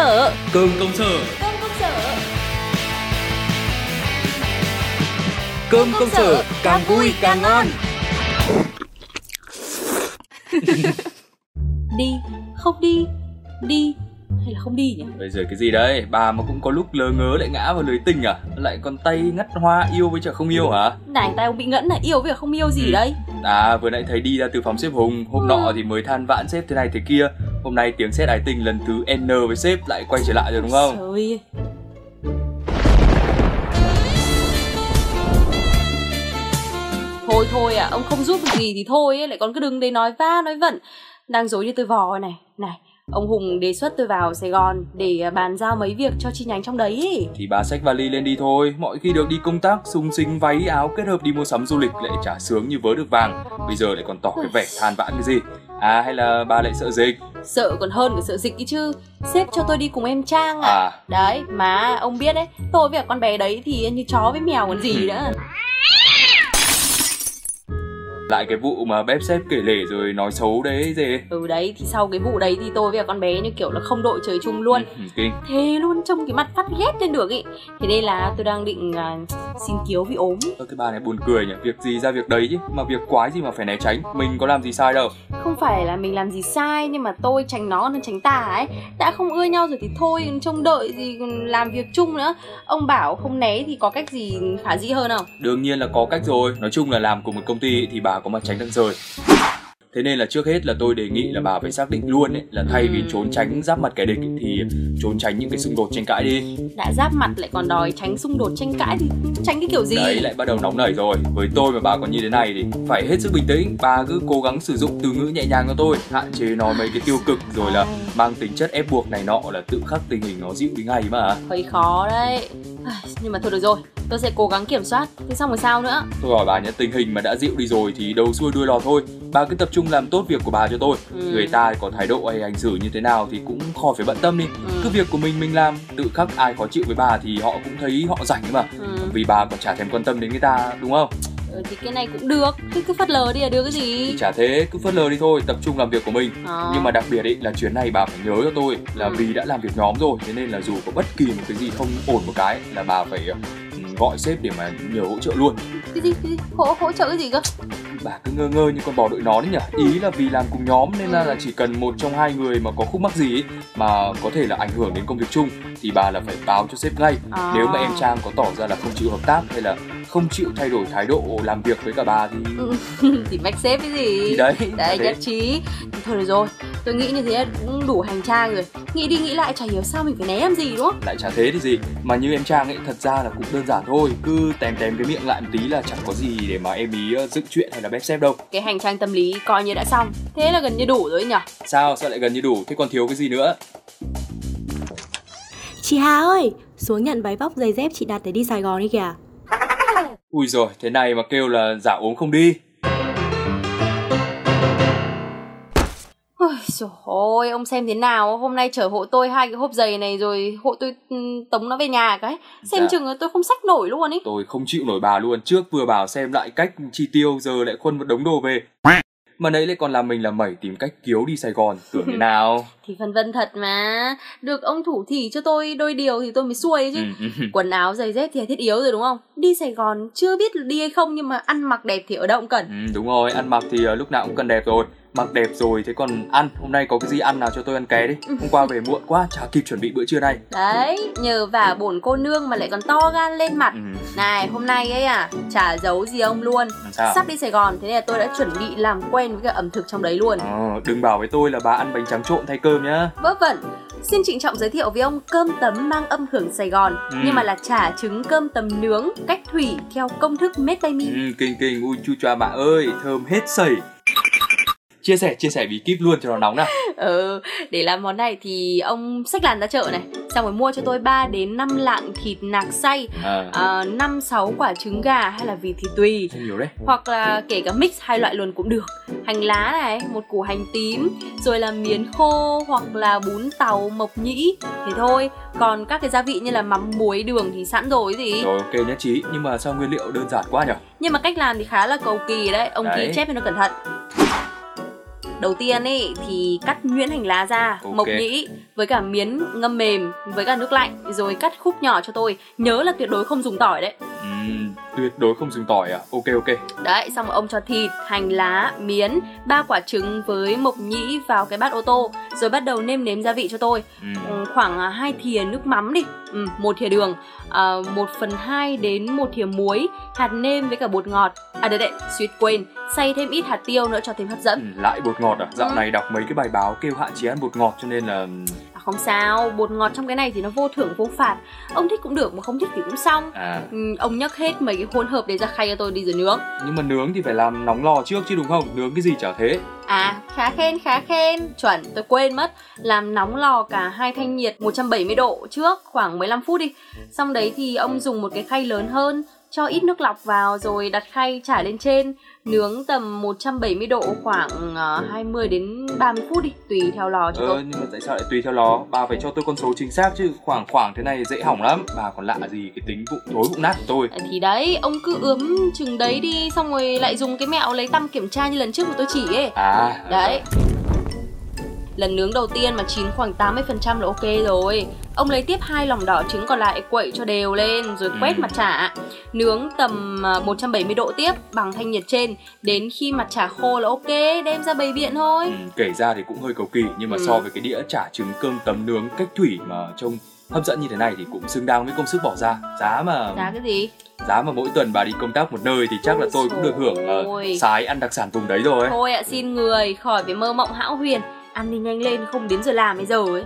sở Cơm công sở. Cơm công sở. Cơm công sở càng vui càng ngon. Đi, không đi Đi, hay là không đi nhỉ? Bây giờ cái gì đấy, bà mà cũng có lúc lơ ngớ lại ngã vào lưới tình à? Lại còn tay ngắt hoa yêu với chả không yêu hả? Này tay ông bị ngẫn là yêu với cả không yêu gì Ừ. đấy. À vừa nãy thấy đi ra từ phòng sếp Hùng Hôm Ừ. nọ thì mới than vãn sếp thế này thế kia Hôm nay tiếng sét ái tình lần thứ N với sếp lại quay trở lại rồi đúng không Trời. Thôi thôi à, ông không giúp được gì thì thôi ấy, lại còn cứ đừng để nói va nói vẩn. Đang dối như tôi vò này. Này, ông Hùng đề xuất tôi vào Sài Gòn để à, bàn giao mấy việc cho chi nhánh trong đấy ấy. Thì bà xách vali lên đi thôi Mọi khi được đi công tác sung sinh váy áo kết hợp đi mua sắm du lịch lại chả sướng như vớ được vàng Bây giờ lại còn tỏ cái vẻ than vãn cái gì À hay là bà lại sợ dịch Sợ còn hơn cả sợ dịch ý chứ. Sếp cho tôi đi cùng em Trang à. À Đấy, mà ông biết đấy, tôi với cả con bé đấy thì như chó với mèo còn gì nữa. Lại cái vụ mà bếp xếp kể lể rồi nói xấu đấy gì Ừ đấy, thì sau cái vụ đấy thì tôi với con bé như kiểu là không đội trời chung luôn. Ừ, kinh. Thế luôn trông cái mặt phát ghét lên được ý. Thế nên là tôi đang định à, xin cứu vì ốm. Ơ, cái bà này buồn cười nhỉ? Việc gì ra việc đấy? Chứ Mà việc quái gì mà phải né tránh? Mình có làm gì sai đâu. Không phải là mình làm gì sai nhưng mà tôi tránh nó hơn tránh tà ấy. Đã không ưa nhau rồi thì thôi trông đợi gì làm việc chung nữa. Ông bảo không né thì có cách gì khả dĩ hơn không? Đương nhiên là có cách rồi. Nói chung là làm cùng một công ty thì bà có mà tránh đằng rời Thế nên là trước hết là tôi đề nghị là bà phải xác định luôn ấy Là thay vì Ừ. trốn tránh giáp mặt kẻ địch ấy, Thì trốn tránh những cái xung đột tranh cãi đi. Đã giáp mặt lại còn đòi tránh xung đột tranh cãi thì tránh cái kiểu gì? Đấy lại bắt đầu nóng nảy rồi. Với tôi mà bà còn như thế này thì phải hết sức bình tĩnh. Bà cứ cố gắng sử dụng từ ngữ nhẹ nhàng cho tôi Hạn chế nói mấy cái tiêu cực Rồi là mang tính chất ép buộc này nọ Là tự khắc tình hình nó dịu đi ngay mà. Hơi khó đấy. Nhưng mà thôi được rồi tôi sẽ cố gắng kiểm soát thế xong rồi sao nữa Tôi hỏi bà nhé tình hình mà đã dịu đi rồi Thì đầu xuôi đuôi lò thôi Bà cứ tập trung làm tốt việc của bà cho tôi Ừ. Người ta có thái độ hay hành xử như thế nào Thì cũng khỏi phải bận tâm đi Ừ. Cứ việc của mình mình làm Tự khắc ai khó chịu với bà Thì họ cũng thấy họ rảnh mà ừ. Vì bà còn chả thèm quan tâm đến người ta đúng không ừ, thì cái này cũng được cứ cứ phớt lờ đi là được cái Thì gì chả thế cứ phớt lờ đi thôi Tập trung làm việc của mình Ờ. Nhưng mà đặc biệt ấy là chuyến này bà phải nhớ cho tôi Là Ừ. vì đã làm việc nhóm rồi Thế nên là dù có bất kỳ một cái gì không ổn một cái Là bà phải gọi sếp để mà nhờ hỗ trợ luôn. Cái gì, cái gì? hỗ hỗ trợ cái gì cơ? Bà cứ ngơ ngơ như con bò đội nón ấy nhỉ? Ý là vì làm cùng nhóm nên là, Ừ. là chỉ cần một trong hai người mà có khúc mắc gì ấy, Mà có thể là ảnh hưởng đến công việc chung Thì bà là phải báo cho sếp ngay. À. Nếu mà em Trang có tỏ ra là không chịu hợp tác Hay là không chịu thay đổi thái độ làm việc với cả bà thì Ừ. thì vạch xếp cái gì? Thì đấy, đấy nhất trí. Thôi được rồi tôi nghĩ như thế cũng đủ hành trang rồi. Nghĩ đi nghĩ lại chả hiểu sao mình phải né làm gì đúng không? Lại chả thế thì gì. Mà như em trang ấy thật ra là cũng đơn giản thôi. Cứ tèm tèm cái miệng lại một tí là chẳng có gì để mà em ý ờ, dựng chuyện hay là bếp xếp đâu. Cái hành trang tâm lý coi như đã xong. Thế là gần như đủ rồi nhỉ sao? Sao lại gần như đủ? Thế còn thiếu cái gì nữa? Chị Hà ơi, xuống nhận váy vóc giày dép chị đặt để đi Sài Gòn đi kìa. ui rồi thế này mà kêu là giả ốm không đi trời ơi, ông xem thế nào? Hôm nay chở hộ tôi hai cái hộp giày này Rồi hộ tôi ừ, tống nó về nhà cái. Xem Dạ. chừng tôi không xách nổi luôn ý. Tôi không chịu nổi bà luôn. Trước vừa bảo xem lại cách chi tiêu giờ lại khuân một đống đồ về. Mà nãy lại còn làm mình là mẩy tìm cách kiếu đi sài gòn. Tưởng thế nào? Thì phân vân thật mà. Được ông thủ thỉ cho tôi đôi điều thì tôi mới xuôi chứ. Ừ. Quần áo giày dép thì là thiết yếu rồi đúng không? Đi Sài Gòn chưa biết đi hay không Nhưng mà ăn mặc đẹp thì ở đâu cũng cần. Ừ, đúng rồi ăn mặc thì ờ, lúc nào cũng cần đẹp rồi mặc đẹp rồi thế còn ăn? Hôm nay có cái gì ăn nào cho tôi ăn ké đi. Hôm qua về muộn quá chả kịp chuẩn bị bữa trưa này. Đấy, nhờ vả bổn cô nương mà lại còn to gan lên mặt. Ừ, Này, hôm nay ấy à, chả giấu gì ông luôn. Sao? Sắp đi Sài Gòn, thế nên là tôi đã chuẩn bị làm quen với cả ẩm thực trong đấy luôn. Ờ, đừng bảo với tôi là bà ăn bánh tráng trộn thay cơm nhá. Vớ vẩn, xin trịnh trọng giới thiệu với ông cơm tấm mang âm hưởng Sài Gòn Ừ. Nhưng mà là chả trứng cơm tấm nướng, cách thủy theo công thức me ừ, kinh kinh. Ui chu choa bà ơi thơm hết sẩy chia sẻ chia sẻ bí kíp luôn cho nó nóng nào. Ừ, để làm món này thì ông xách làn ra chợ này. Xong rồi mua cho tôi 3 đến 5 lạng thịt nạc xay à, à, 5 6 quả trứng gà hay là vịt thì tùy. Không nhiều đấy. Hoặc là kể cả mix hai loại luôn cũng được. Hành lá này một củ hành tím rồi là miến khô hoặc là bún tàu mộc nhĩ. Thế thôi. Còn các cái gia vị như là mắm muối đường thì sẵn rồi gì. Rồi ok nhất trí nhưng mà sao nguyên liệu đơn giản quá nhở? Nhưng mà cách làm thì khá là cầu kỳ đấy. Ông Đấy. ký chép cho nó cẩn thận đầu tiên ấy thì cắt nhuyễn hành lá ra Ok. mộc nhĩ với cả miến ngâm mềm với cả nước lạnh rồi cắt khúc nhỏ cho tôi nhớ là tuyệt đối không dùng tỏi đấy Tuyệt đối không dùng tỏi à? Ok ok. Đấy, xong rồi ông cho thịt, hành lá, miến, ba quả trứng với mộc nhĩ vào cái bát ô tô. Rồi bắt đầu nêm nếm gia vị cho tôi. Ừ, Khoảng à, hai thìa nước mắm đi. Ừ, một thìa đường. À, 1 phần 2 đến một thìa muối Hạt nêm với cả bột ngọt. À đấy đấy, suýt quên. Xay thêm ít hạt tiêu nữa cho thêm hấp dẫn. Ừ, lại bột ngọt à? Dạo Ừ. này đọc mấy cái bài báo kêu hạn chế ăn bột ngọt cho nên là Không sao, bột ngọt trong cái này thì nó vô thưởng vô phạt Ông thích cũng được mà không thích thì cũng xong à ừ, Ông nhấc hết mấy cái hỗn hợp đấy ra khay cho tôi đi rồi nướng nhưng mà nướng thì phải làm nóng lò trước chứ đúng không nướng cái gì chả thế À, khá khen, khá khen. Chuẩn, tôi quên mất. Làm nóng lò cả hai thanh nhiệt 170 độ trước khoảng 15 phút đi. Xong đấy thì ông dùng một cái khay lớn hơn, cho ít nước lọc vào rồi đặt khay trải lên trên. Nướng tầm 170 độ khoảng ờ, 20 đến 30 phút đi, tùy theo lò cho ờ tôi. nhưng mà tại sao lại tùy theo lò bà phải cho tôi con số chính xác chứ khoảng khoảng thế này dễ hỏng lắm bà còn lạ gì cái tính bụng thối bụng nát của tôi Thì đấy, ông cứ ướm chừng đấy đi xong rồi lại dùng cái mẹo lấy tăm kiểm tra như lần trước mà tôi chỉ ấy. à Đấy Lần nướng đầu tiên mà chín khoảng 80% là ok rồi Ông lấy tiếp hai lòng đỏ trứng còn lại quậy cho đều lên Rồi quét Ừ. mặt chả Nướng tầm à, 170 độ tiếp bằng thanh nhiệt trên Đến khi mặt chả khô là ok Đem ra bày biện thôi ừ, kể ra thì cũng hơi cầu kỳ nhưng mà Ừ. so với cái đĩa chả trứng cơm tấm nướng cách thủy mà trông hấp dẫn như thế này thì cũng xứng đáng với công sức bỏ ra giá mà Giá cái gì? giá mà mỗi tuần bà đi công tác một nơi thì chắc là tôi cũng được hưởng Ôi. uh, sái ăn đặc sản vùng đấy rồi Thôi ạ xin người khỏi phải mơ mộng hão huyền Ăn đi nhanh lên không đến giờ làm bây giờ ấy.